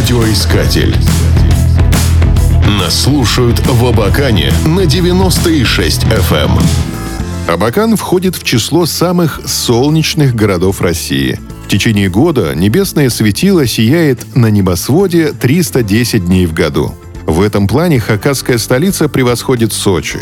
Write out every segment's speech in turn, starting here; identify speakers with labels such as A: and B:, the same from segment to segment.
A: Радиоискатель. Нас слушают в Абакане на 96 FM. Эм.
B: Абакан входит в число самых солнечных городов России. В течение года небесное светило сияет на небосводе 310 дней в году. В этом плане хакасская столица превосходит Сочи.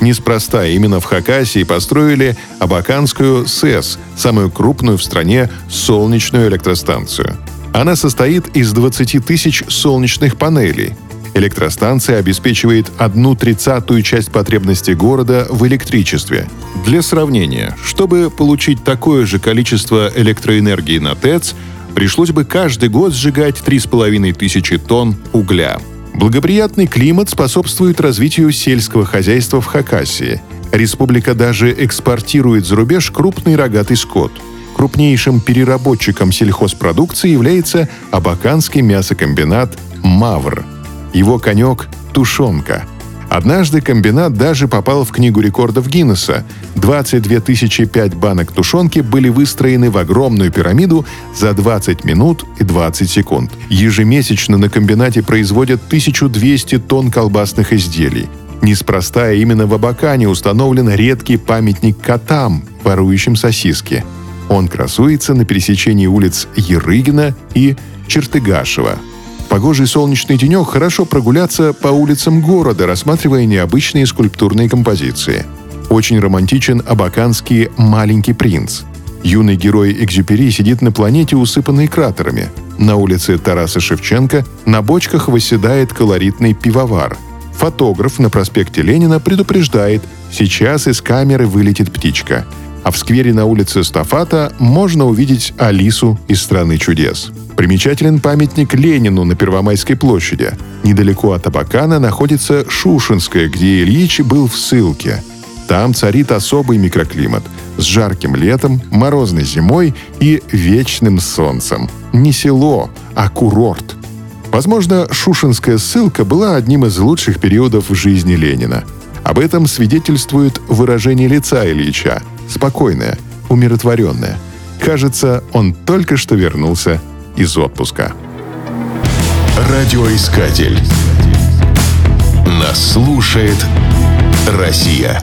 B: Неспроста именно в Хакасии построили Абаканскую СЭС, самую крупную в стране солнечную электростанцию. Она состоит из 20 тысяч солнечных панелей. Электростанция обеспечивает одну тридцатую часть потребностей города в электричестве. Для сравнения, чтобы получить такое же количество электроэнергии на ТЭЦ, пришлось бы каждый год сжигать 3,5 тысячи тонн угля. Благоприятный климат способствует развитию сельского хозяйства в Хакасии. Республика даже экспортирует за рубеж крупный рогатый скот – Крупнейшим переработчиком сельхозпродукции является абаканский мясокомбинат «Мавр». Его конек – тушенка. Однажды комбинат даже попал в Книгу рекордов Гиннесса. 22 тысячи 5 банок тушенки были выстроены в огромную пирамиду за 20 минут и 20 секунд. Ежемесячно на комбинате производят 1200 тонн колбасных изделий. Неспроста именно в Абакане установлен редкий памятник котам, ворующим сосиски – он красуется на пересечении улиц Ерыгина и Чертыгашева. Погожий солнечный денек хорошо прогуляться по улицам города, рассматривая необычные скульптурные композиции. Очень романтичен абаканский «Маленький принц». Юный герой Экзюпери сидит на планете, усыпанной кратерами. На улице Тараса Шевченко на бочках восседает колоритный пивовар. Фотограф на проспекте Ленина предупреждает, сейчас из камеры вылетит птичка – а в сквере на улице Стафата можно увидеть Алису из «Страны чудес». Примечателен памятник Ленину на Первомайской площади. Недалеко от Абакана находится Шушинская, где Ильич был в ссылке. Там царит особый микроклимат с жарким летом, морозной зимой и вечным солнцем. Не село, а курорт. Возможно, Шушинская ссылка была одним из лучших периодов в жизни Ленина. Об этом свидетельствует выражение лица Ильича – спокойная, умиротворенная. Кажется, он только что вернулся из отпуска.
A: Радиоискатель. Нас слушает Россия.